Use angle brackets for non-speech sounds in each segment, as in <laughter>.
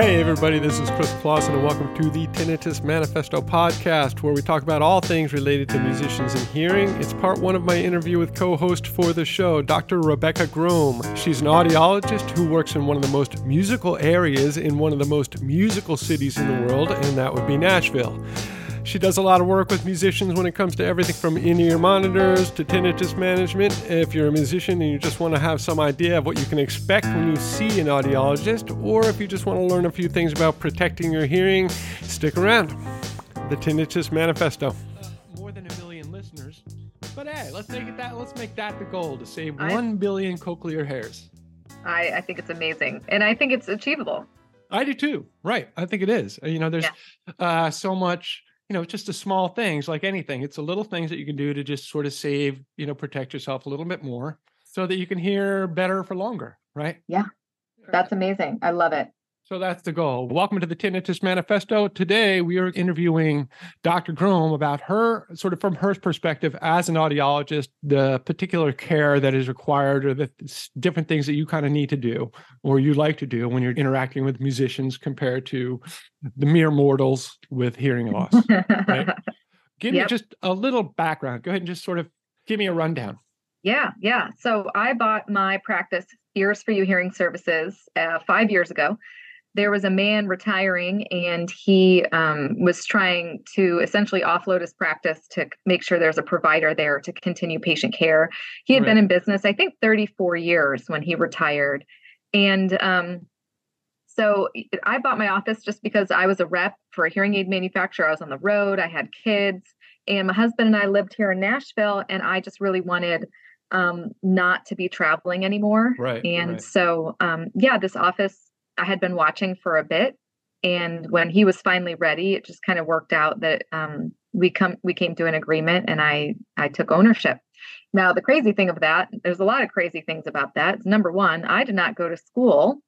Hey, everybody, this is Chris Clausen, and welcome to the Tinnitus Manifesto podcast, where we talk about all things related to musicians and hearing. It's part one of my interview with co host for the show, Dr. Rebecca Grome. She's an audiologist who works in one of the most musical areas in one of the most musical cities in the world, and that would be Nashville. She does a lot of work with musicians when it comes to everything from in ear monitors to tinnitus management. If you're a musician and you just want to have some idea of what you can expect when you see an audiologist, or if you just want to learn a few things about protecting your hearing, stick around. The Tinnitus Manifesto. Uh, more than a billion listeners. But hey, let's make it that let's make that the goal to save I, one billion cochlear hairs. I, I think it's amazing. And I think it's achievable. I do too. Right. I think it is. You know, there's yeah. uh, so much you know, just the small things like anything. It's the little things that you can do to just sort of save, you know, protect yourself a little bit more so that you can hear better for longer, right? Yeah. That's amazing. I love it. So that's the goal. Welcome to the Tinnitus Manifesto. Today we are interviewing Dr. Grome about her, sort of from her perspective as an audiologist, the particular care that is required or the different things that you kind of need to do or you like to do when you're interacting with musicians compared to the mere mortals with hearing <laughs> loss. Right? Give yep. me just a little background. Go ahead and just sort of give me a rundown. Yeah, yeah. So I bought my practice, Ears for You Hearing Services, uh, five years ago there was a man retiring and he um, was trying to essentially offload his practice to make sure there's a provider there to continue patient care. He had right. been in business, I think, 34 years when he retired. And um, so I bought my office just because I was a rep for a hearing aid manufacturer. I was on the road, I had kids, and my husband and I lived here in Nashville, and I just really wanted um, not to be traveling anymore. Right. And right. so, um, yeah, this office I had been watching for a bit, and when he was finally ready, it just kind of worked out that um, we come we came to an agreement, and I I took ownership. Now the crazy thing of that, there's a lot of crazy things about that. Number one, I did not go to school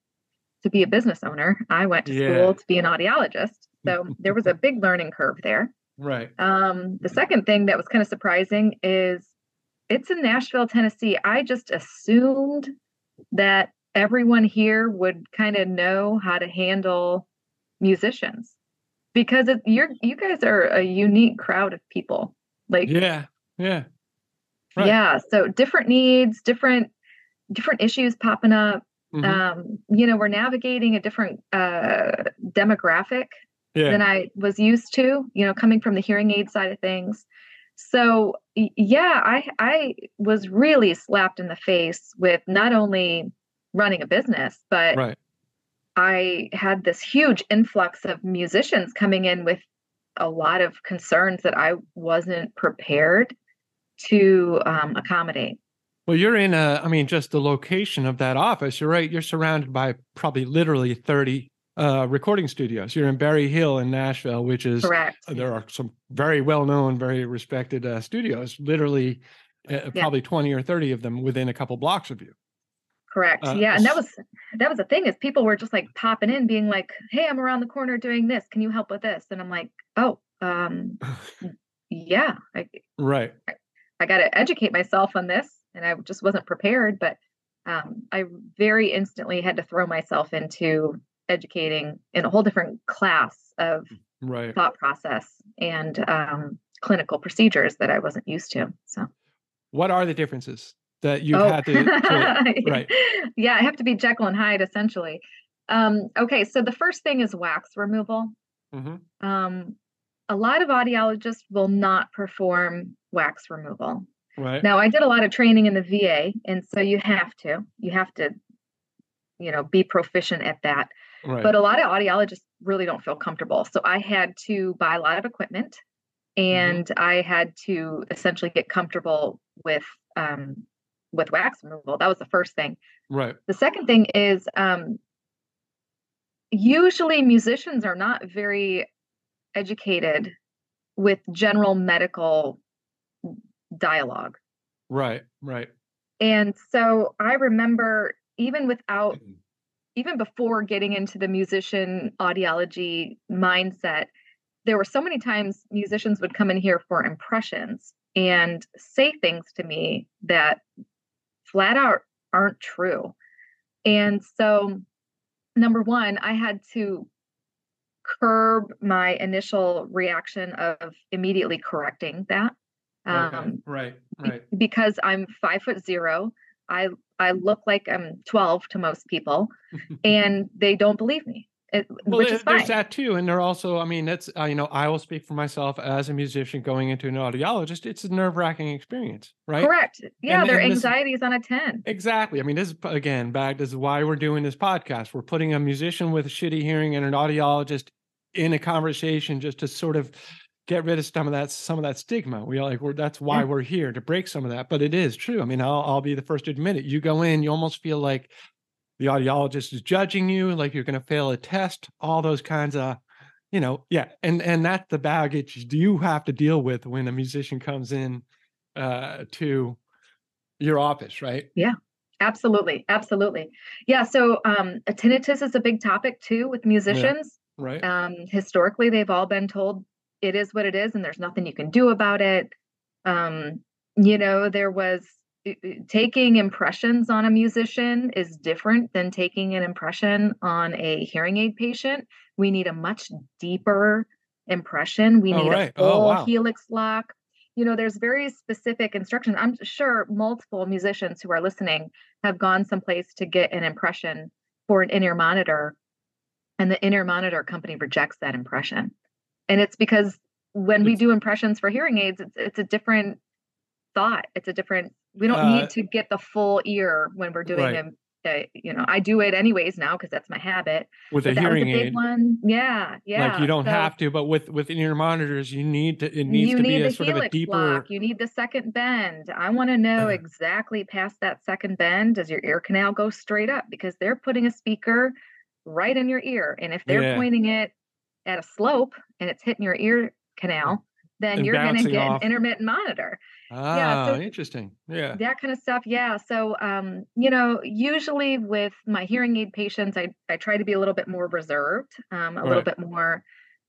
to be a business owner. I went to yeah. school to be an audiologist. So there was a big learning curve there. Right. Um, the second thing that was kind of surprising is it's in Nashville, Tennessee. I just assumed that everyone here would kind of know how to handle musicians because it, you're you guys are a unique crowd of people like yeah yeah right. yeah so different needs different different issues popping up mm-hmm. um you know we're navigating a different uh demographic yeah. than i was used to you know coming from the hearing aid side of things so yeah i i was really slapped in the face with not only running a business, but right. I had this huge influx of musicians coming in with a lot of concerns that I wasn't prepared to um, accommodate. Well, you're in a, I mean, just the location of that office, you're right. You're surrounded by probably literally 30 uh, recording studios. You're in Berry Hill in Nashville, which is, correct. There are some very well known, very respected uh, studios, literally uh, yeah. probably 20 or 30 of them within a couple blocks of you. Correct. Uh, yeah, and that was that was the thing is people were just like popping in, being like, "Hey, I'm around the corner doing this. Can you help with this?" And I'm like, "Oh, um, <laughs> yeah, I, right. I, I got to educate myself on this, and I just wasn't prepared. But um, I very instantly had to throw myself into educating in a whole different class of right. thought process and um, clinical procedures that I wasn't used to. So, what are the differences that you oh. had to, to <laughs> right yeah i have to be jekyll and hyde essentially um, okay so the first thing is wax removal mm-hmm. um, a lot of audiologists will not perform wax removal right now i did a lot of training in the va and so you have to you have to you know be proficient at that right. but a lot of audiologists really don't feel comfortable so i had to buy a lot of equipment mm-hmm. and mm-hmm. i had to essentially get comfortable with um, with wax removal. That was the first thing. Right. The second thing is um, usually musicians are not very educated with general medical dialogue. Right, right. And so I remember even without mm-hmm. even before getting into the musician audiology mindset, there were so many times musicians would come in here for impressions and say things to me that flat out aren't true. And so number one, I had to curb my initial reaction of immediately correcting that. Um, okay. Right, right. Because I'm five foot zero. I I look like I'm 12 to most people, <laughs> and they don't believe me. It, well, there's that too, and they're also. I mean, that's uh, you know, I will speak for myself as a musician going into an audiologist. It's a nerve wracking experience, right? Correct. Yeah, and, their anxiety is on a ten. Exactly. I mean, this is again back. This is why we're doing this podcast. We're putting a musician with shitty hearing and an audiologist in a conversation just to sort of get rid of some of that some of that stigma. We like we're that's why yeah. we're here to break some of that. But it is true. I mean, I'll I'll be the first to admit it. You go in, you almost feel like the audiologist is judging you like you're going to fail a test all those kinds of you know yeah and and that's the baggage you have to deal with when a musician comes in uh to your office right? Yeah absolutely absolutely. Yeah so um tinnitus is a big topic too with musicians. yeah, right. Um historically they've all been told it is what it is and there's nothing you can do about it. Um you know there was taking impressions on a musician is different than taking an impression on a hearing aid patient. We need a much deeper impression. We oh, need right. a full oh, wow. helix lock. You know, there's very specific instructions. I'm sure multiple musicians who are listening have gone someplace to get an impression for an in-ear monitor, and the in-ear monitor company rejects that impression. And it's because when we do impressions for hearing aids, it's, it's a different thought. It's a different we don't uh, need to get the full ear when we're doing right. them. Uh, you know, I do it anyways now because that's my habit. With a hearing a aid, one, yeah, yeah. Like you don't so, have to, but with with ear monitors, you need to. It needs to be a sort of a deeper. Lock. You need the second bend. I want to know uh, exactly past that second bend. Does your ear canal go straight up? Because they're putting a speaker right in your ear, and if they're yeah. pointing it at a slope and it's hitting your ear canal, then and you're going to get off. an intermittent monitor. Ah, yeah, so interesting. Yeah. That kind of stuff. Yeah. So, um, you know, usually with my hearing aid patients, I, I try to be a little bit more reserved, um, a right. little bit more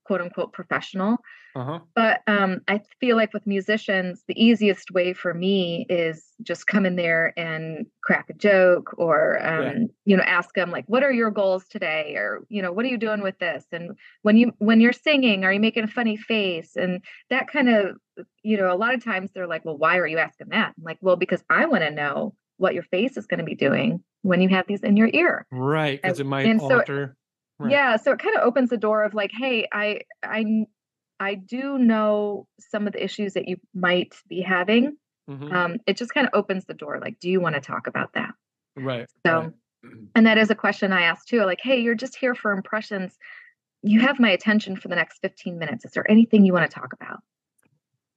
quote unquote professional. Uh-huh. But um, I feel like with musicians, the easiest way for me is just come in there and crack a joke or, um, yeah. you know, ask them like, what are your goals today? Or, you know, what are you doing with this? And when you, when you're singing, are you making a funny face? And that kind of, you know, a lot of times they're like, well, why are you asking that? I'm like, well, because I want to know what your face is going to be doing when you have these in your ear. Right. Because it might alter. So, Right. Yeah, so it kind of opens the door of like, hey, I I I do know some of the issues that you might be having. Mm-hmm. Um, it just kind of opens the door. Like, do you want to talk about that? Right. So, right. and that is a question I ask too. Like, hey, you're just here for impressions. You have my attention for the next 15 minutes. Is there anything you want to talk about?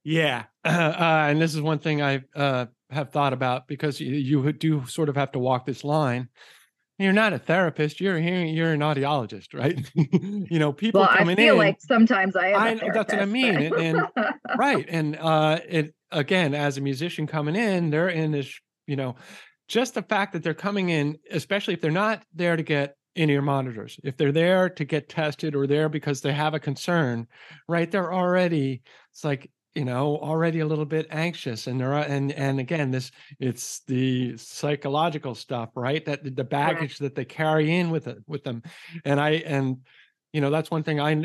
Yeah, uh, <clears throat> uh, and this is one thing I uh, have thought about because you, you do sort of have to walk this line you're not a therapist. You're hearing. You're an audiologist, right? <laughs> you know, people well, coming I feel in. like sometimes I am. I, that's what I mean. and, and <laughs> right, and uh, it again as a musician coming in, they're in this. You know, just the fact that they're coming in, especially if they're not there to get in-ear monitors, if they're there to get tested or there because they have a concern, right? They're already. It's like you know already a little bit anxious and there are and and again this it's the psychological stuff right? That the baggage that they carry in with it with them. And i and you know that's one thing i uh,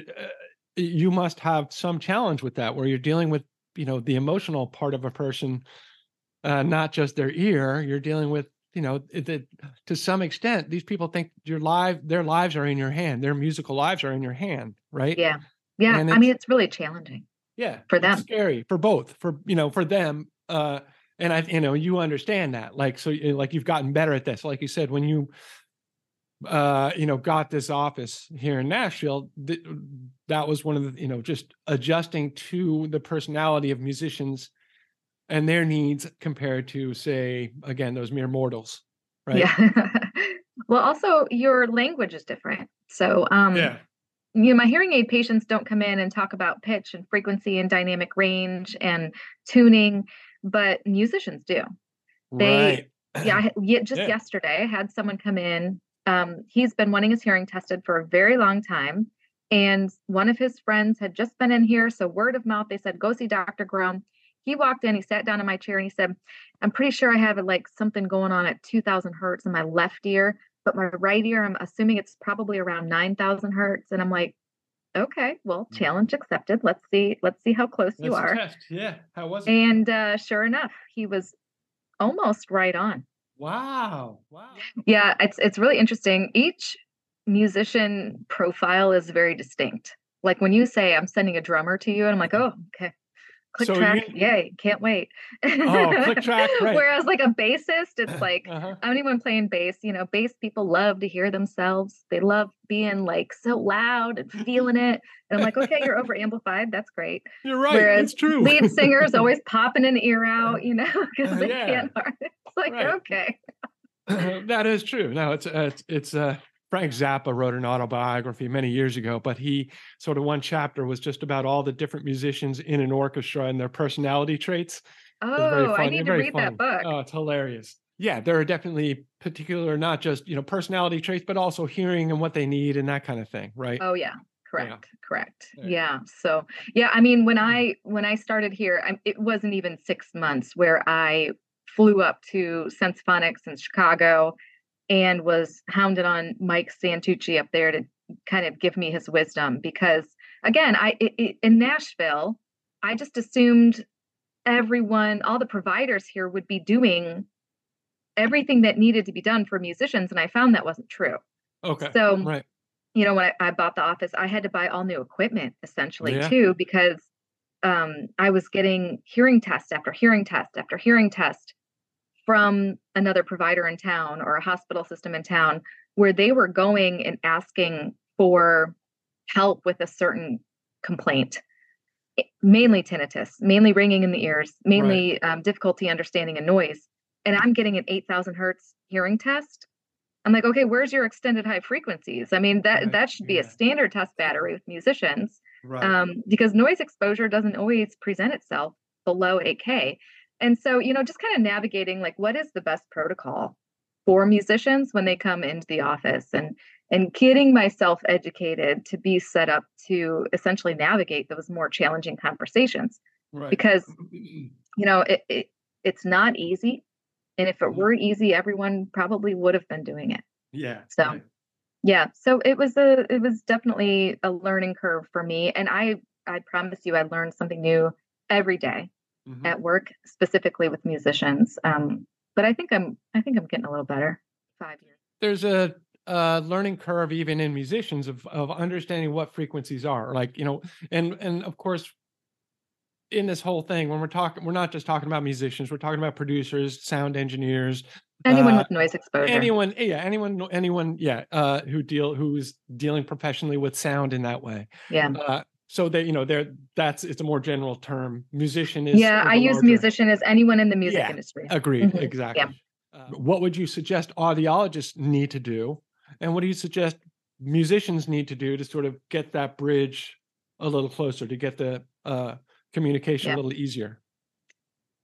you must have some challenge with that where you're dealing with you know the emotional part of a person uh, not just their ear you're dealing with you know that to some extent these people think your live their lives are in your hand their musical lives are in your hand right? Yeah. Yeah. I mean it's really challenging yeah for them. scary for both for you know for them uh and i you know you understand that like so like you've gotten better at this like you said when you uh you know got this office here in nashville th- that was one of the you know just adjusting to the personality of musicians and their needs compared to say again those mere mortals right? Yeah. <laughs> Well also your language is different so um yeah you know, my hearing aid patients don't come in and talk about pitch and frequency and dynamic range and tuning, but musicians do. They, right. yeah, <clears throat> just yeah. yesterday I had someone come in. Um, he's been wanting his hearing tested for a very long time. And one of his friends had just been in here. So, word of mouth, they said, go see Dr. Grome. He walked in, he sat down in my chair, and he said, I'm pretty sure I have like something going on at 2000 hertz in my left ear. But my right ear, I'm assuming it's probably around 9,000 hertz. And I'm like, okay, well, mm. challenge accepted. Let's see, let's see how close That's you are. Test. Yeah. How was it? And uh, sure enough, he was almost right on. Wow. Wow. Yeah, it's it's really interesting. Each musician profile is very distinct. Like when you say I'm sending a drummer to you, and I'm like, oh, okay, click so track, you, yay, can't wait. Oh, click <laughs> track, right. Whereas like a bassist, it's like uh-huh. anyone playing bass, you know, bass people love to hear themselves. They love being like so loud and feeling it. And I'm like, okay, you're over amplified. That's great. <laughs> You're right. Whereas it's true. lead <laughs> singers always popping an ear out, you know, because uh, they yeah. can't. It's like right. okay. that is true. No, it's it's it's uh Frank Zappa wrote an autobiography many years ago, but he sort of one chapter was just about all the different musicians in an orchestra and their personality traits. Oh, I need to read funny. that book. Oh, it's hilarious. Yeah, there are definitely particular, not just you know personality traits, but also hearing and what they need and that kind of thing, right? Oh yeah, correct, yeah. correct. Yeah. yeah. So yeah, I mean, when mm-hmm. I when I started here, I, it wasn't even six months where I flew up to Sensaphonics in Chicago and was hounded on Mike Santucci up there to kind of give me his wisdom because again, I it, it, in Nashville, I just assumed everyone, all the providers here would be doing everything that needed to be done for musicians and I found that wasn't true. Okay. So right. you know, when I, I bought the office, I had to buy all new equipment essentially yeah. too because um, I was getting hearing test after hearing test after hearing test from another provider in town or a hospital system in town where they were going and asking for help with a certain complaint mainly tinnitus mainly ringing in the ears mainly right. um, difficulty understanding a noise and i'm getting an 8000 hertz hearing test i'm like okay where's your extended high frequencies i mean that right. that should be yeah. a standard test battery with musicians right. um, because noise exposure doesn't always present itself below 8k and so, you know, just kind of navigating like what is the best protocol for musicians when they come into the office and and getting myself educated to be set up to essentially navigate those more challenging conversations. Right. Because <clears throat> you know, it, it it's not easy. And if it mm-hmm. were easy, everyone probably would have been doing it. Yeah. So right. yeah. So it was a it was definitely a learning curve for me. And I I promise you I learned something new every day mm-hmm. at work, specifically with musicians. Um, but I think I'm I think I'm getting a little better. Five years. There's a uh, learning curve even in musicians of of understanding what frequencies are like you know and and of course in this whole thing when we're talking we're not just talking about musicians we're talking about producers sound engineers anyone uh, with noise exposure anyone yeah anyone anyone yeah uh who deal who's dealing professionally with sound in that way yeah uh, so that you know there that's it's a more general term musician is yeah i use musician as anyone in the music yeah, industry agreed mm-hmm. exactly yeah. uh, what would you suggest audiologists need to do and what do you suggest musicians need to do to sort of get that bridge a little closer to get the uh, communication yeah. a little easier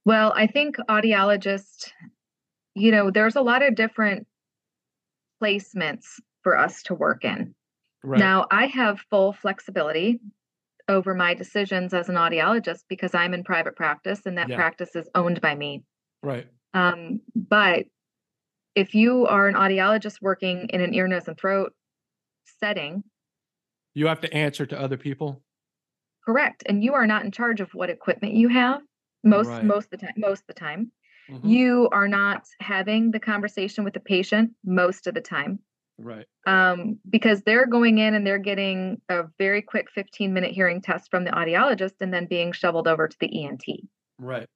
well i think audiologists you know there's a lot of different placements for us to work in Right. Now, I have full flexibility over my decisions as an audiologist because I'm in private practice and that yeah. practice is owned by me. Right. Um, but if you are an audiologist working in an ear, nose, and throat setting, you have to answer to other people. Correct, and you are not in charge of what equipment you have most right. most of the time. Most of the time, mm-hmm. you are not having the conversation with the patient most of the time. Right. Um, because they're going in and they're getting a very quick 15 minute hearing test from the audiologist and then being shoveled over to the ENT. Right.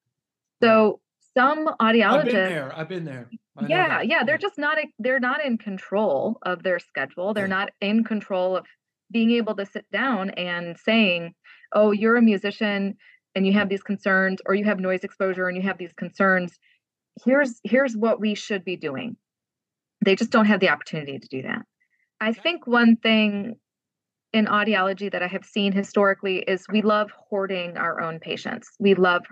So some audiologists I've been there. I've been there. I yeah, yeah. They're just not they're not in control of their schedule. They're not in control of being able to sit down and saying, Oh, you're a musician and you have these concerns, or you have noise exposure and you have these concerns. Here's here's what we should be doing they just don't have the opportunity to do that. I think one thing in audiology that I have seen historically is we love hoarding our own patients. We love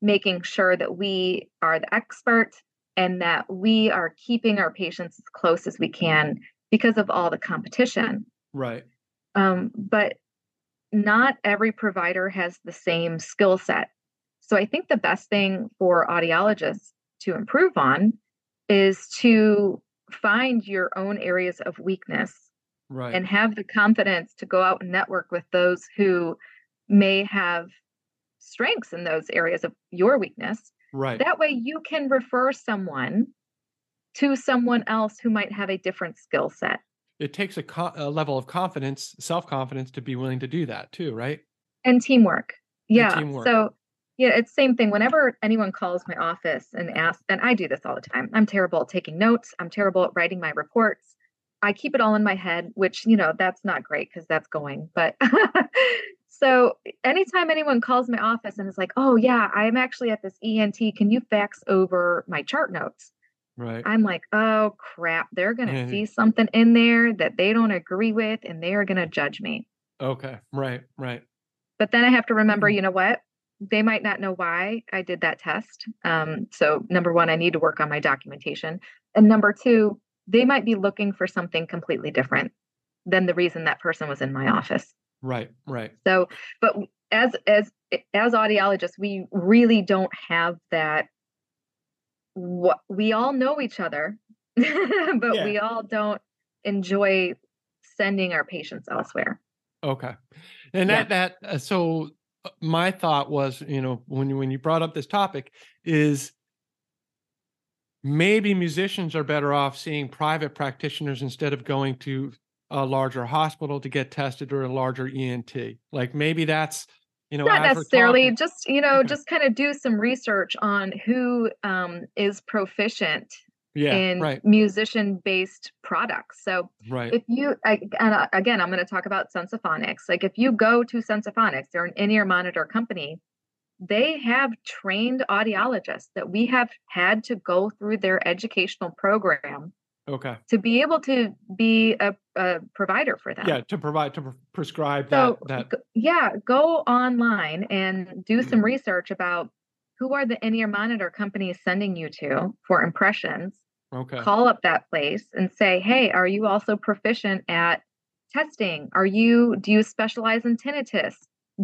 making sure that we are the expert and that we are keeping our patients as close as we can because of all the competition. Right. Um, but not every provider has the same skill set. So I think the best thing for audiologists to improve on is to find your own areas of weakness right. and have the confidence to go out and network with those who may have strengths in those areas of your weakness. Right. That way you can refer someone to someone else who might have a different skill set. It takes a, co- a level of confidence self-confidence to be willing to do that too right? And teamwork. Yeah. teamwork. so yeah it's same thing whenever anyone calls my office and asks and i do this all the time i'm terrible at taking notes i'm terrible at writing my reports i keep it all in my head which you know that's not great because that's going but <laughs> so anytime anyone calls my office and is like oh yeah i'm actually at this ent can you fax over my chart notes right i'm like oh crap they're going to Yeah. see something in there that they don't agree with and they are going to judge me okay right right but then I have to remember, Mhm. you know what? They might not know why I did that test. Um, so number one, I need to work on my documentation, and number two, they might be looking for something completely different than the reason that person was in my office. right right So, but as as as audiologists, we really don't have that. What we all know each other, <laughs> but Yeah. we all don't enjoy sending our patients elsewhere. Okay. And Yeah. that that uh, so my thought was, you know, when you when you brought up this topic is maybe musicians are better off seeing private practitioners instead of going to a larger hospital to get tested or a larger ENT. Like maybe that's, you know, not necessarily just you know just kind of do some research on who um, is proficient yeah, in right, musician based products. So right, if you I, and uh, again i'm going to talk about sensaphonics. Like if you go to sensaphonics they're an in-ear monitor company they have trained audiologists that we have had to go through their educational program okay, to be able to be a, a provider for them. Yeah, to provide to pre- prescribe so that that yeah go online and do some Mhm. research about who are the in-ear monitor companies sending you to for impressions okay, call up that place and say hey are you also proficient at testing? Are you do you specialize in tinnitus?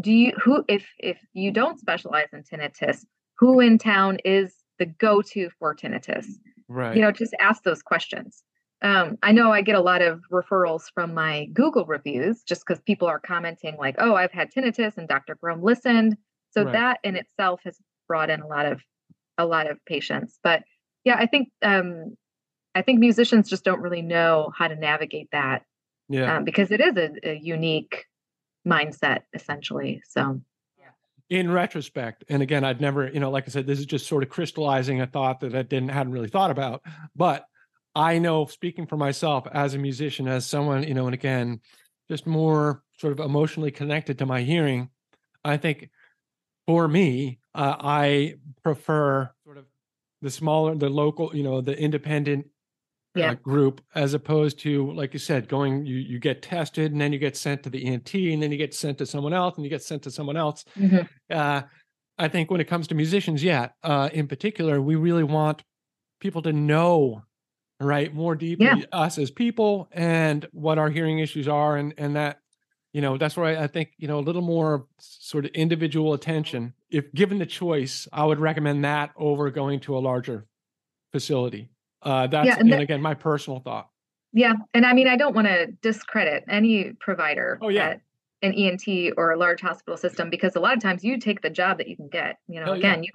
Do you who if if you don't specialize in tinnitus who in town is the go-to for tinnitus? Right, you know just ask those questions. Um, i know i get a lot of referrals from my google reviews just because people are commenting like oh i've had tinnitus and dr Grome listened. So Right. that in itself has brought in a lot of a lot of patients. But yeah i think um, i think musicians just don't really know how to navigate that yeah. um, because it is a, a unique mindset essentially so in retrospect and again i'd never you know like i said this is just sort of crystallizing a thought that i didn't hadn't really thought about but i know speaking for myself as a musician as someone you know and again just more sort of emotionally connected to my hearing i think for me uh, i prefer sort of the smaller the local you know the independent Yeah. uh, group as opposed to like you said going you you get tested and then you get sent to the ENT and then you get sent to someone else and you get sent to someone else Mhm. uh, I think when it comes to musicians, yeah, uh, in particular, we really want people to know, right, more deeply Yeah. us as people and what our hearing issues are, and and that, you know, that's where I, I think you know a little more sort of individual attention. If given the choice, I would recommend that over going to a larger facility. Uh, that's and and, that- again my personal thought. Yeah, and I mean, I don't want to discredit any provider Oh, yeah. an ENT or a large hospital system because a lot of times you take the job that you can get. You know, Oh, yeah. again, you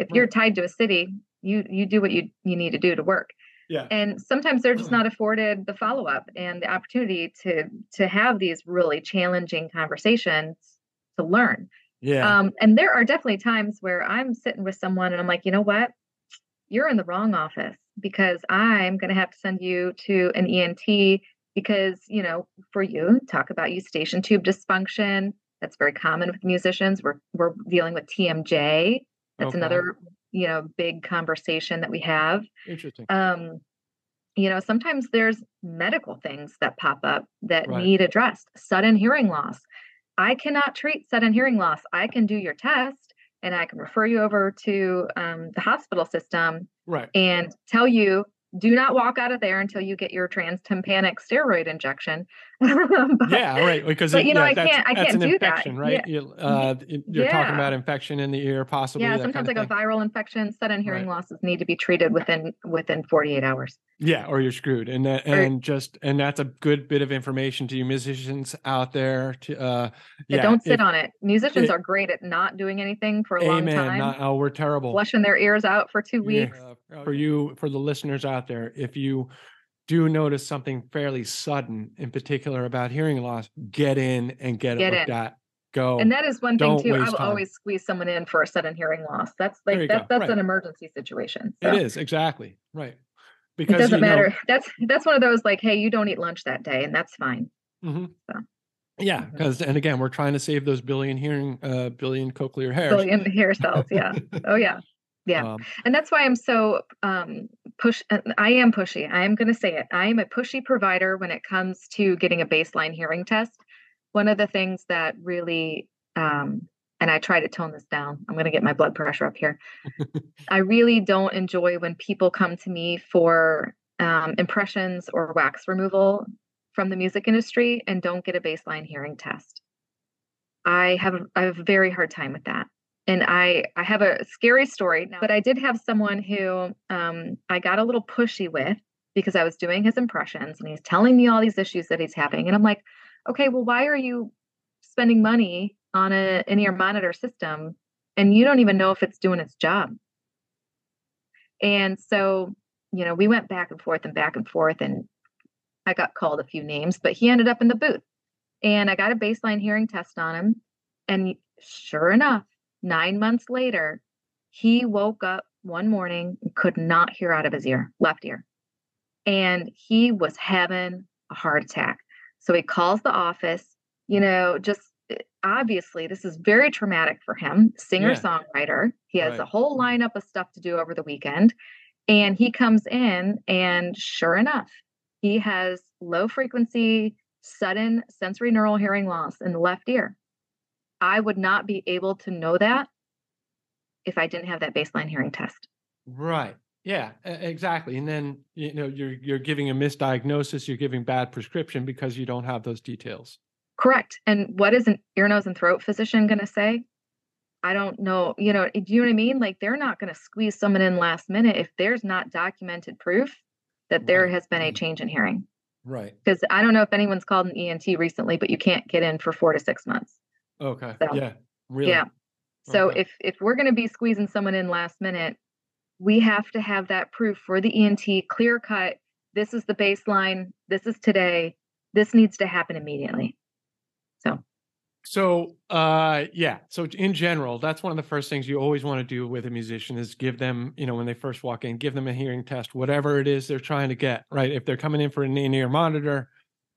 if you're tied to a city, you you do what you you need to do to work. Yeah. And sometimes they're just not afforded the follow up and the opportunity to to have these really challenging conversations to learn. Yeah. Um, and there are definitely times where I'm sitting with someone and I'm like, you know what? You're in the wrong office because I'm going to have to send you to an ENT because, you know, for you, talk about eustachian tube dysfunction. That's very common with musicians. We're we're dealing with TMJ. That's Okay. another, you know, big conversation that we have. Interesting. Um, you know, sometimes there's medical things that pop up that Right. need addressed. Sudden hearing loss. I cannot treat sudden hearing loss. I can do your test and I can refer you over to um, the hospital system Right. and tell you do not walk out of there until you get your transtympanic steroid injection. <laughs> But- yeah, right. Because but, you know, yeah, I can't- I can't an do that. right? Yeah. You, uh, you're talking about infection in the ear, possibly. Yeah, that kind sometimes of like a viral infection, sudden hearing Right. losses need to be treated within within 48 hours. Yeah, or you're screwed. And that, Or- and just and that's a good bit of information to you musicians out there. To uh, Yeah, yeah, don't sit if- on it. Musicians it- are great at not doing anything for a long time, Not, oh, we're terrible. flushing their ears out for two Yeah. weeks. Uh, for you, for the listeners out there, if you do notice something fairly sudden, in particular about hearing loss, get in and get, Get it looked in. at. Go. And that is one thing Don't too. I will time. always squeeze someone in for a sudden hearing loss. That's like that, go. that's Right. an emergency situation. So it is exactly right it doesn't you know- matter. <laughs> That's that's one of those like, hey, you don't eat lunch that day, and that's fine. Mhm. So. Yeah, because and again, we're trying to save those billion hearing, uh, billion cochlear hairs. Billion <laughs> hair cells. Yeah. <laughs> oh yeah. Yeah. Um, And that's why I'm so um, push. uh, I am pushy. I am going to say it. I am a pushy provider when it comes to getting a baseline hearing test. One of the things that really, um, and I try to tone this down. I'm going to get my blood pressure up here. <laughs> I really don't enjoy when people come to me for um, impressions or wax removal from the music industry and don't get a baseline hearing test. I have a- I have a very hard time with that and I I have a scary story, but I did have someone who um, I got a little pushy with because I was doing his impressions and he's telling me all these issues that he's having, and I'm like, okay, well, why are you spending money on a in-ear monitor system and you don't even know if it's doing its job? And so, you know, we went back and forth and back and forth, and I got called a few names, but he ended up in the booth, and I got a baseline hearing test on him, and sure enough nine months later, he woke up one morning and could not hear out of his ear, left ear. And he was having a heart attack. So he calls the office, you know, just obviously this is very traumatic for him, singer songwriter. He has a whole mm-hmm. lineup of stuff to do over the weekend. And he comes in, and sure enough, he has low frequency, sudden sensory neural hearing loss in the left ear. I would not be able to know that if I didn't have that baseline hearing test. Right. Yeah, exactly. And then you know you're you're giving a misdiagnosis, you're giving bad prescription because you don't have those details. Correct. And what is an ear, nose, and throat physician going to say? I don't know. You know, do you know what I mean? Like they're not going to squeeze someone in last minute if there's not documented proof that there Right. has been a mm-hmm. change in hearing. Right. Because I don't know if anyone's called an ENT recently, but you can't get in for four to six months. Okay. So, yeah. Really. Yeah. So Okay. if if we're going to be squeezing someone in last minute, we have to have that proof for the ENT clear cut. This is the baseline. This is today. This needs to happen immediately. So uh, yeah. So in general, that's one of the first things you always want to do with a musician is give them, you know, when they first walk in, give them a hearing test, whatever it is they're trying to get, right? If they're coming in for an in-ear monitor,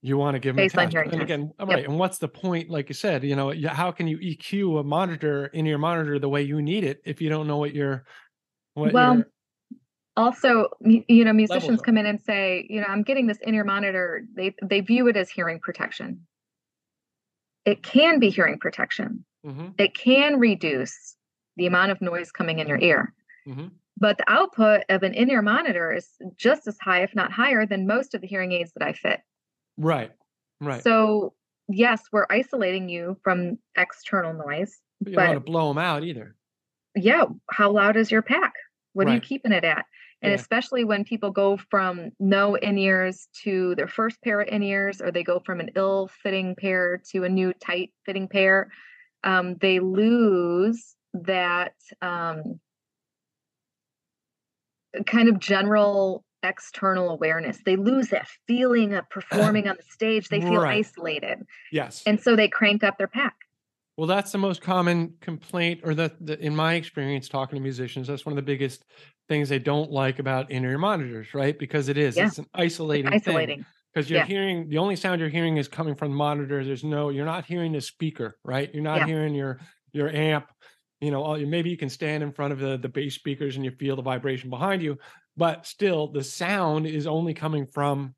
you want to give them a test. And test. again, Yep. right. And what's the point? Like you said, you know, how can you EQ a monitor in your monitor the way you need it if you don't know what your, what well, also, you know, musicians come in and say, you know, I'm getting this in-ear monitor. They they view it as hearing protection. It can be hearing protection. Mhm, It can reduce the amount of noise coming in your ear. Mhm. But the output of an in-ear monitor is just as high, if not higher, than most of the hearing aids that I fit. right. Right. So yes, we're isolating you from external noise. but you don't want to blow them out either. Yeah, how loud is your pack? What are you keeping it at? And Yeah. especially when people go from no in-ears to their first pair of in-ears, or they go from an ill-fitting pair to a new tight-fitting pair, um, they lose that um, kind of general external awareness. They lose that feeling of performing on the <clears throat> stage. They feel Right. isolated, Yes. and so they crank up their pack. Well, that's the most common complaint, or that the, in my experience talking to musicians, that's one of the biggest things they don't like about in-ear monitors, right? Because it is, Yeah. it's an isolating, Isolating. Because you're Yeah. hearing the only sound you're hearing is coming from the monitor. There's no, you're not hearing the speaker, right? You're not Yeah. hearing your your amp. You know, all, maybe you can stand in front of the the bass speakers and you feel the vibration behind you, but still, the sound is only coming from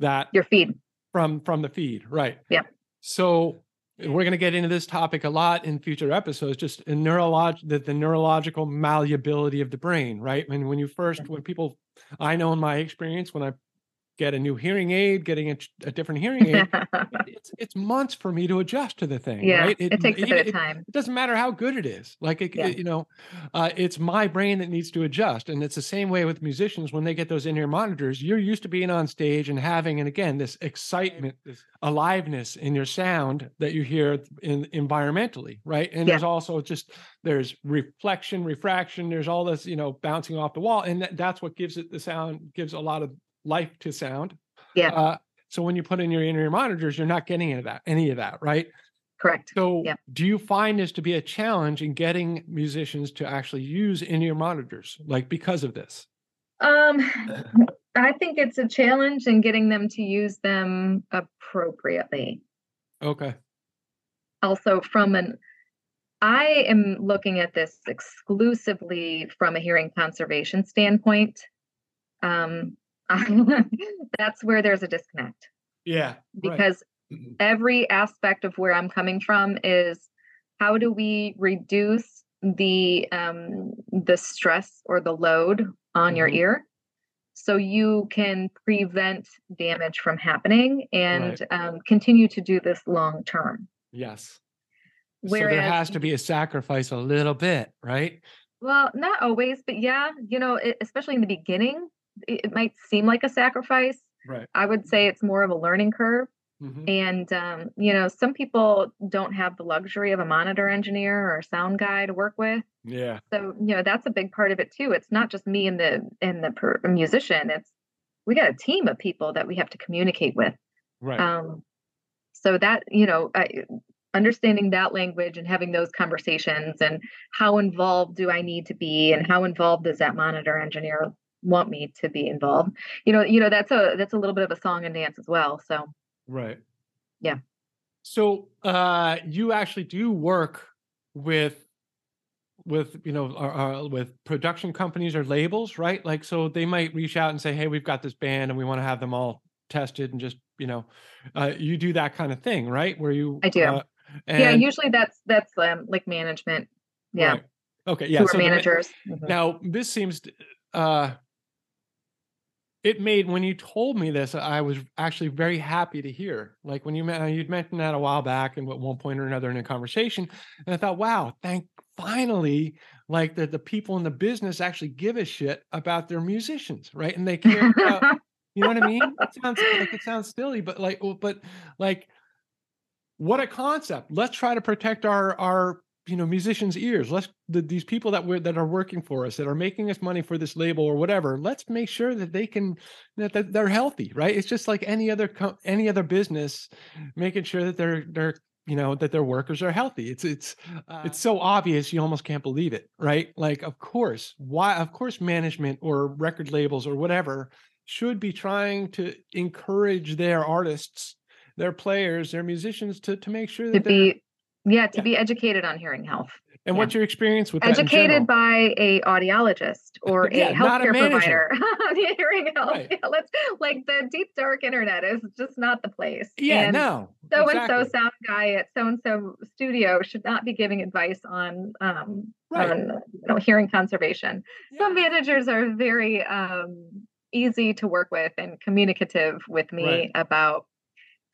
that Your feed. from from the feed right Yeah. so we're going to get into this topic a lot in future episodes just in neurolog the, the neurological malleability of the brain right? When when you first mm-hmm. when people i know in my experience when i get a new hearing aid, getting a, a different hearing aid, <laughs> it's it's months for me to adjust to the thing. yeah, right? it, takes a it, bit of it- time. it doesn't matter how good it is. Like it, Yeah. it- you know, uh, it's my brain that needs to adjust, and it's the same way with musicians when they get those in-ear monitors. You're used to being on stage and having, and again, this excitement, this aliveness in your sound that you hear in environmentally, right? And Yeah. there's also just there's reflection, refraction. There's all this, you know, bouncing off the wall, and that, that's what gives it the sound, gives a lot of life to sound. Yeah. Uh, so when you put in your in-ear monitors, you're not getting any of that, any of that, right? Correct. So, Yeah. do you find this to be a challenge in getting musicians to actually use in-ear monitors, like because of this? Um, <clears throat> I think it's a challenge in getting them to use them appropriately. Okay. Also, from an I am looking at this exclusively from a hearing conservation standpoint. Um, <laughs> that's where there's a disconnect Yeah. because every aspect of where I'm coming from is how do we reduce the um, the stress or the load on your Mhm. ear so you can prevent damage from happening and um, continue to do this long term. Yes. Whereas, so there has to be a sacrifice a little bit, right? well, not always, but yeah, you know, it, especially in the beginning, it, might seem like a sacrifice. Right. I would say it's more of a learning curve. Mhm. And um, you know, some people don't have the luxury of a monitor engineer or a sound guy to work with. Yeah. So you know, that's a big part of it too. It's not just me and the and the per- musician. It's we got a team of people that we have to communicate with. Right. Um, so that you know, I, understanding that language and having those conversations and how involved do I need to be and how involved does that monitor engineer want me to be involved? You know, you know that's a that's a little bit of a song and dance as well. So right. yeah. So uh you actually do work with with you know uh, uh, with production companies or labels, right? Like so they might reach out and say, "Hey, we've got this band and we want to have them all tested and just, you know, uh you do that kind of thing, right? Where you I do. uh, yeah, usually that's that's um, like management. Yeah, right. Okay, yeah. so the managers. Mhm. Now, this seems uh it made when you told me this, I was actually very happy to hear. Like when you you'd mentioned that a while back, and at one point or another in a conversation, and I thought, wow, thank finally, like that the people in the business actually give a shit about their musicians, right? And they care about, <laughs> you know what I mean? It sounds like it sounds silly, but like, but like, what a concept! Let's try to protect our our you know musicians ears. Let's the, these people that we're that are working for us that are making us money for this label or whatever let's make sure that they can that, that they're healthy right? It's just like any other co- any other business making sure that they're they're you know that their workers are healthy. It's it's uh. it's so obvious you almost can't believe it right? Like of course why of course management or record labels or whatever should be trying to encourage their artists their players their musicians to to make sure to that they're be yeah to Yeah. be educated on hearing health and Yeah. what's your experience with that educated by a audiologist or <laughs> Yeah, a not a provider <laughs> hearing health Right. yeah, let's like the deep dark internet is just not the place Yeah, and no. so and so sound guy at so and so studio should not be giving advice on um Right. on you know hearing conservation some managers are very um, easy to work with and communicative with me Right. about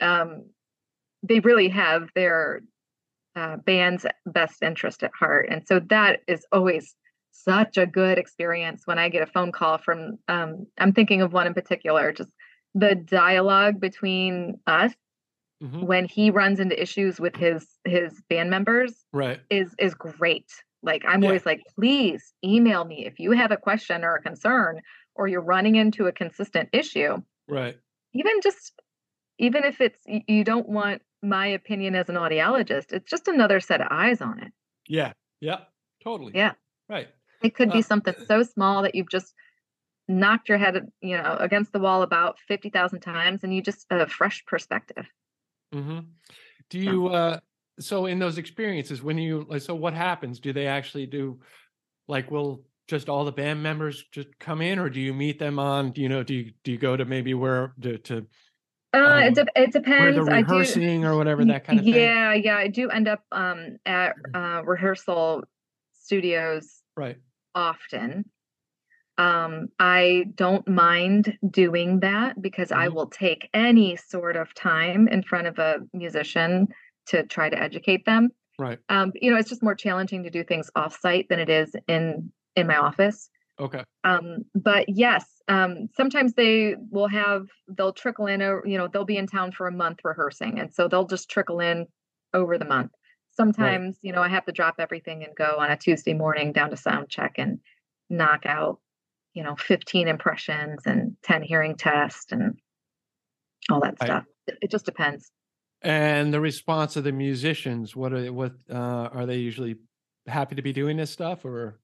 um, they really have their uh, band's best interest at heart and so that is always such a good experience when i get a phone call from um, i'm thinking of one in particular just the dialogue between us Mhm. when he runs into issues with his his band members Right. is is great. Like I'm Yeah. always like, please email me if you have a question or a concern, or you're running into a consistent issue. Right. Even just, even if it's you don't want my opinion as an audiologist, it's just another set of eyes on it. Yeah. Yeah. Totally. Yeah. Right. It could be Uh, something so small that you've just knocked your head, you know, against the wall about fifty thousand times, and you just a fresh perspective. hmm Do Yeah. you uh so in those experiences when you like so what happens? Do they actually do like will just all the band members just come in or do you meet them on you know do you do you go to maybe where to, to Uh, Um, it, de- it where depends. they're I do. rehearsing or whatever that kind of thing? yeah yeah i do end up um at uh rehearsal studios Right. often Um, I don't mind doing that because I Mhm. will take any sort of time in front of a musician to try to educate them. Right. Um, you know, it's just more challenging to do things off-site than it is in in my office. Okay. Um, but yes, um, sometimes they will have they'll trickle in, or you know, they'll be in town for a month rehearsing, and so they'll just trickle in over the month. Sometimes, you know, I have to drop everything and go on a Tuesday morning down to sound check and knock out, you know, 15 impressions and 10 hearing tests and all that stuff. It, it just depends. And the response of the musicians, what are they, what uh, are they usually happy to be doing this stuff, or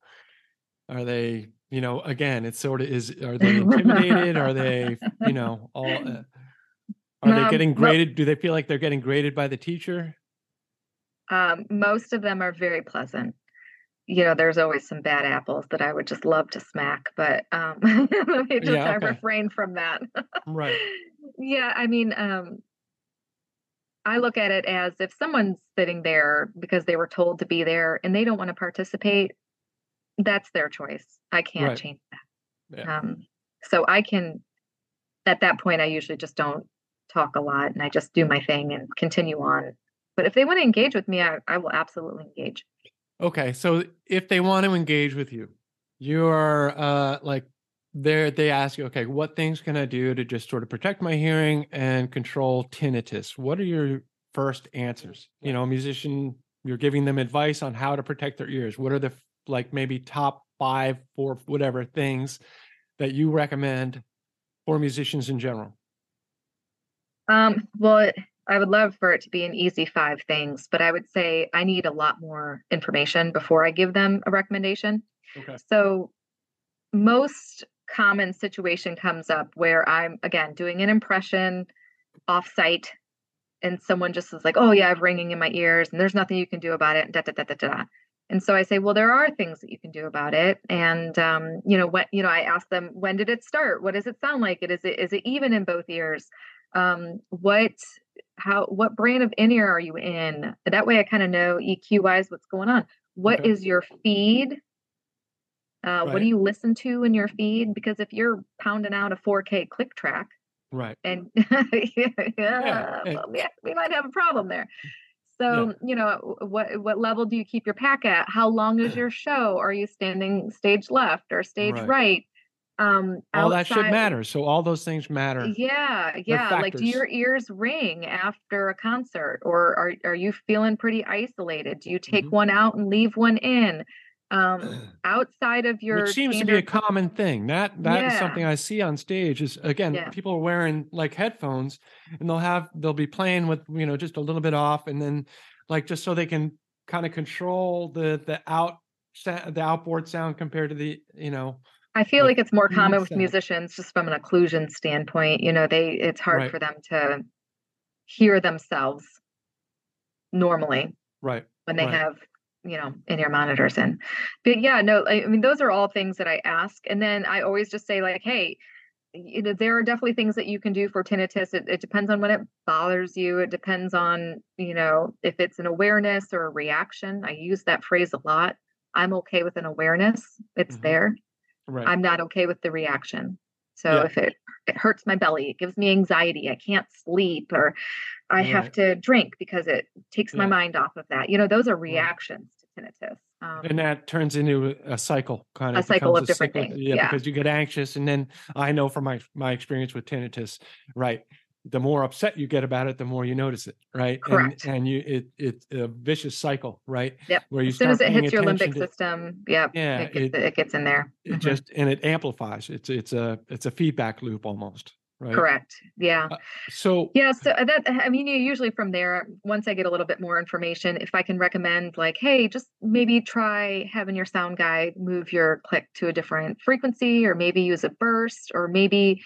are they, you know, again, it's sort of is are they intimidated? are they, <laughs> you know, all uh, are they Um, getting well- graded? Do they feel like they're getting graded by the teacher? Um, most of them are very pleasant. You know, there's always some bad apples that I would just love to smack, but um, <laughs> let me just Yeah, I refrain from that. Right. <laughs> Yeah, I mean, um, I look at it as if someone's sitting there because they were told to be there and they don't want to participate, that's their choice. I can't Right. change that. Yeah. Um, so I can, at that point, I usually just don't talk a lot and I just do my thing and continue on. But if they want to engage with me, I, I will absolutely engage. Okay, so if they want to engage with you, you're uh like there they ask you, okay, what things can I do to just sort of protect my hearing and control tinnitus? What are your first answers? You know, a musician, you're giving them advice on how to protect their ears. What are the like maybe top five, four, whatever things that you recommend for musicians in general? Um, well, I would love for it to be an easy five things, but I would say I need a lot more information before I give them a recommendation. Okay. So, most common situation comes up where I'm again doing an impression offsite, and someone just is like, "Oh yeah, I have ringing in my ears, and there's nothing you can do about it." And da da da da da. And so I say, "Well, there are things that you can do about it." And um, you know, what you know, I ask them, "When did it start? What does it sound like? It is it is it even in both ears? Um, what how what brand of in ear are you in? That way, I kind of know EQ wise what's going on. What is Okay. your feed? Uh, What do you listen to in your feed? Because if you're pounding out a 4K click track, Right. and <laughs> yeah, and- well, yeah, we might have a problem there. So, you know, what what level do you keep your pack at? How long is your show? Are you standing stage left or stage Right. right? Um, All that should outside- matter. So all those things matter. yeah, yeah. Like, do your ears ring after a concert, or are are you feeling pretty isolated? Do you take Mhm. one out and leave one in? Um, <clears throat> outside of your Which seems to be a common thing. That that is Yeah. something I see on stage. Is again, Yeah. people are wearing like headphones, and they'll have they'll be playing with you know just a little bit off, and then like just so they can kind of control the the out the outboard sound compared to the you know I feel like like it's more common with musicians just from an occlusion standpoint. You know, they it's hard Right. for them to hear themselves normally right when they Right. have you know in your monitors in. But yeah, no, I, I mean those are all things that I ask, and then I always just say like, hey. You know, there are definitely things that you can do for tinnitus. It, it depends on when it bothers you. It depends on, you know, if it's an awareness or a reaction. I use that phrase a lot. I'm okay with an awareness. It's Mhm. there. right I'm not okay with the reaction. So Yeah. if it it hurts my belly, it gives me anxiety, I can't sleep, or I have to drink because it takes my mind off of that. You know, those are reactions to tinnitus. Um, and that turns into a cycle kind of A cycle of different cyclic- things, yeah, yeah. because you get anxious and then i know from my my experience with tinnitus right the more upset you get about it the more you notice it right Correct. and and you it it's a vicious cycle right Yep. where you as soon as it hits your limbic to- system, yep, Yeah, it, gets, it- it, gets in there. it Mhm. just and it amplifies it's it's a it's a feedback loop almost right Correct. Yeah. Uh, so Yeah, so uh, that I mean, you usually from there, once I get a little bit more information, if I can recommend, like, hey, just maybe try having your sound guide move your click to a different frequency, or maybe use a burst, or maybe,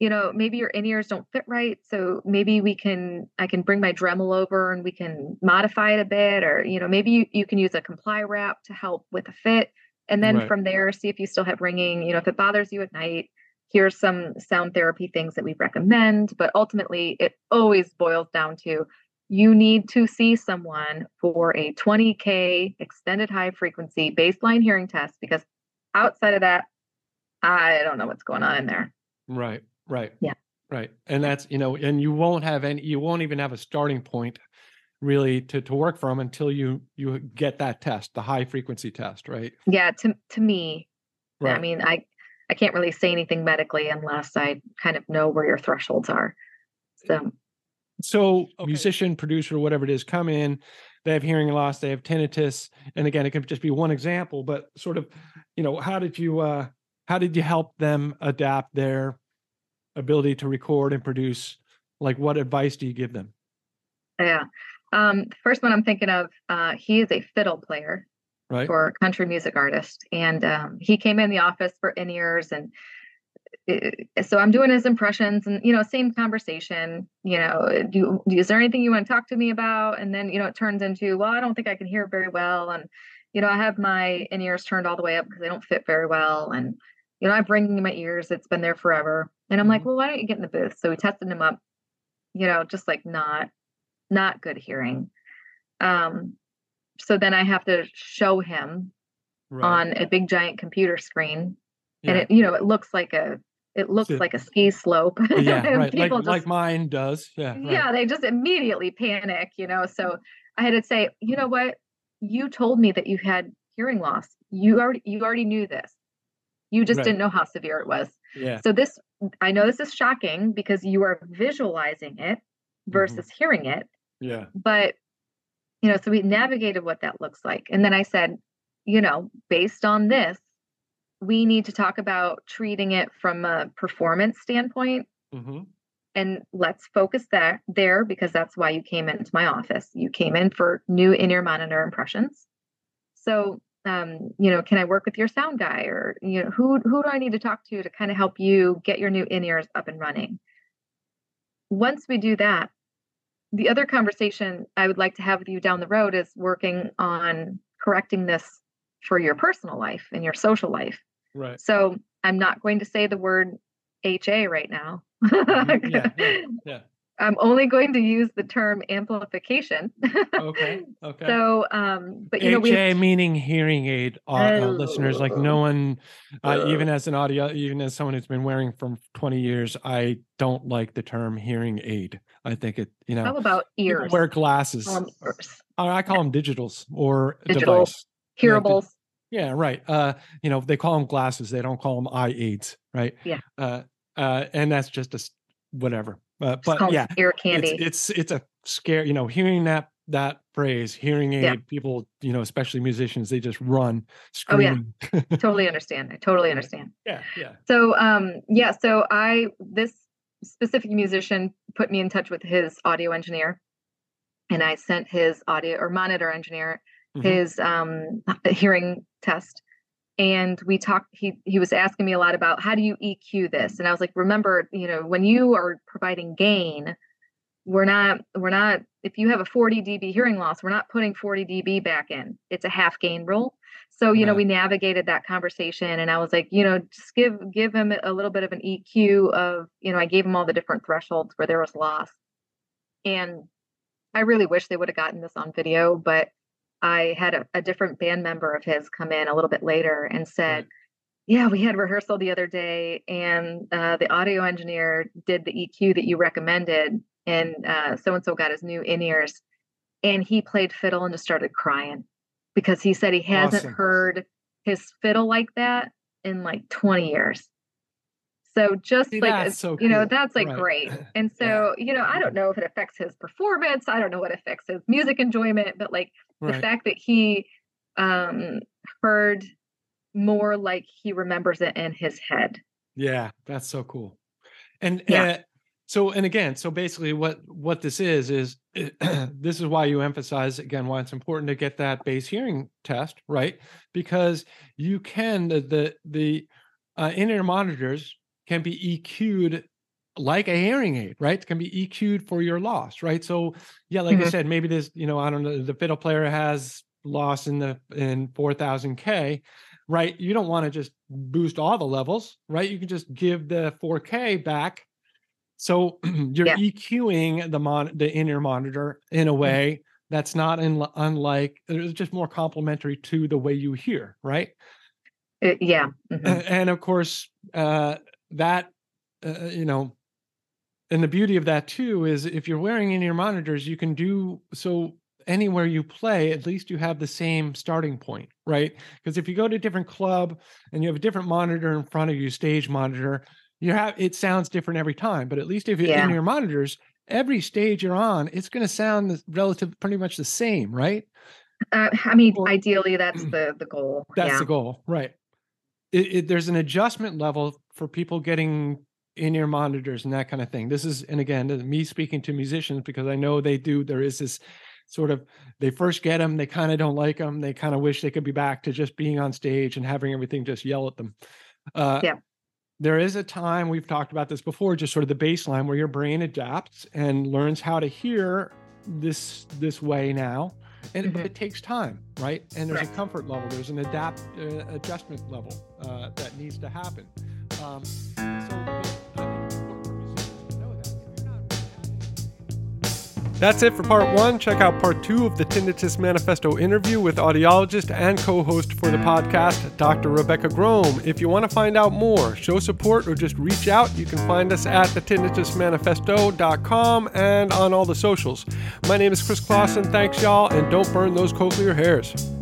you know, maybe your in ears don't fit right. So maybe we can, I can bring my Dremel over and we can modify it a bit, or you know, maybe you, you can use a comply wrap to help with a fit, and then Right. from there, see if you still have ringing. You know, if it bothers you at night here's some sound therapy things that we recommend but ultimately it always boils down to you need to see someone for a 20k extended high frequency baseline hearing test because outside of that I don't know what's going on in there. Right. Right. Yeah. Right. And that's, you know, and you won't have any you won't even have a starting point really to to work from until you you get that test, the high frequency test, right? Yeah, to to me, Right. I mean, I I can't really say anything medically unless I kind of know where your thresholds are. So So a musician, producer, whatever it is, come in, they have hearing loss, they have tinnitus. And again, it could just be one example, but sort of, you know, how did you uh how did you help them adapt their ability to record and produce? Like what advice do you give them? yeah. Um, the first one I'm thinking of, uh, he is a fiddle player Right. for a country music artist, and um, he came in the office for in ears, and uh, so I'm doing his impressions, and you know, same conversation. You know, do, you- is there anything you want to talk to me about? And then you know, it turns into, well, I don't think I can hear very well, and you know, I have my in ears turned all the way up because they don't fit very well, and you know, I'm bringing my ears. It's been there forever, and I'm like, Mhm. well, why don't you get in the booth? So we tested him up. You know, just like not not good hearing. Um, so then I have to show him Right. on a big giant computer screen, yeah. and it you know it looks like a it looks So- like a ski slope. yeah, <laughs> right. Like people like just mine does. Yeah. Right. yeah they just immediately panic, you know. So I had to say, you know what, you told me that you had hearing loss. You already you already knew this. You just Right. didn't know how severe it was. Yeah. So this I know this is shocking because you are visualizing it Mm-hmm. versus hearing it Yeah. but you know so we navigated what that looks like. And then i said you know based on this we need to talk about treating it from a performance standpoint hmm and let's focus that there because that's why you came into my office. You came in for new in-ear monitor impressions. So um, you know can i work with your sound guy or you know who who do i need to talk to to kind of help you get your new in-ears up and running? Once we do that the other conversation i would like to have with you down the road is working on correcting this for your personal life and your social life Right. so i'm not going to say the word ha right now Mhm. Yeah, yeah, <laughs> yeah. I'm only going to use the term amplification. Okay. <laughs> Okay. so, um, but you know, HA we meaning hearing aid uh, uh, listeners like no one uh, even as an audio even as someone who's been wearing from 20 years i don't like the term hearing aid i think it you know how about people ears? wear glasses Um, ears. I call them digitals or a Digital. device Hearables. yeah right uh you know they call them glasses they don't call them eye aids right Yeah. uh uh and that's just a s- whatever uh, call yeah ear candy. it's, it's it's a scare you know hearing that that phrase hearing aid Yeah. people you know especially musicians they just run screaming. Oh, yeah. <laughs> totally understand. I totally understand. yeah yeah So, um, yeah, so I, this specific musician put me in touch with his audio engineer and I sent his audio or monitor engineer Mhm. his um hearing test and we talked he he was asking me a lot about how do you EQ this? And I was like remember you know when you are providing gain we're not we're not if you have a 40 dB hearing loss we're not putting 40 dB back in. It's a half gain rule. So you know we navigated that conversation and I was like you know just give give him a little bit of an EQ of you know I gave him all the different thresholds where there was loss. And I really wish they would have gotten this on video but I had a, a different band member of his come in a little bit later and said, Right. Yeah, we had rehearsal the other day, and uh, the audio engineer did the EQ that you recommended, and so and so got his new in ears, and he played fiddle and just started crying because he said he hasn't Awesome. heard his fiddle like that in like 20 years. So just See, like so you know, that's like Right. great. <laughs> And Yeah. so, you know, I don't know if it affects his performance. I don't know what affects his music enjoyment, but like the fact that he um heard more like he remembers it in his head. Yeah, that's so cool. And Yeah. uh, so and again, so basically what what this is is <clears throat> this is why you emphasize again why it's important to get that base hearing test, right? Because you can the the, the uh, in-ear monitors can be EQ'd like a hearing aid, right? It can be EQ'd for your loss, right? So yeah, like I Mhm. said, maybe this, you know I don't know the fiddle player has loss in the in 4000 K, right? You don't want to just boost all the levels, right? You can just give the 4K back. So <clears throat> you're Yeah. EQing the mon the in-ear monitor in a way that's not in, unlike it's just more complementary to the way you hear, right? Uh, yeah. mhm. And of course uh, that uh, you know and the beauty of that too is if you're wearing in your monitors you can do so anywhere you play at least you have the same starting point right because if you go to a different club and you have a different monitor in front of you stage monitor you have it sounds different every time but at least if you're Yeah. in your monitors every stage you're on it's going to sound relative pretty much the same right Uh, I mean, Or- ideally, that's <clears throat> the the goal. that's yeah. the goal right it, it, there's an adjustment level for people getting in-ear monitors and that kind of thing. This is and again me speaking to musicians because i know they do there is this sort of they first get them they kind of don't like them they kind of wish they could be back to just being on stage and having everything just yell at them. Uh, Yeah. there is a time we've talked about this before just sort of the baseline where your brain adapts and learns how to hear this this way now and Mhm. it takes time right? And there's a comfort level there's an adapt uh, adjustment level uh, that needs to happen um, That's it for part one. Check out part two of the Tinnitus Manifesto interview with audiologist and co host for the podcast, Dr. Rebecca Grome. If you want to find out more, show support, or just reach out, you can find us at thetinnitusmanifesto.com and on all the socials. My name is Chris Clausen. Thanks, y'all, and don't burn those cochlear hairs.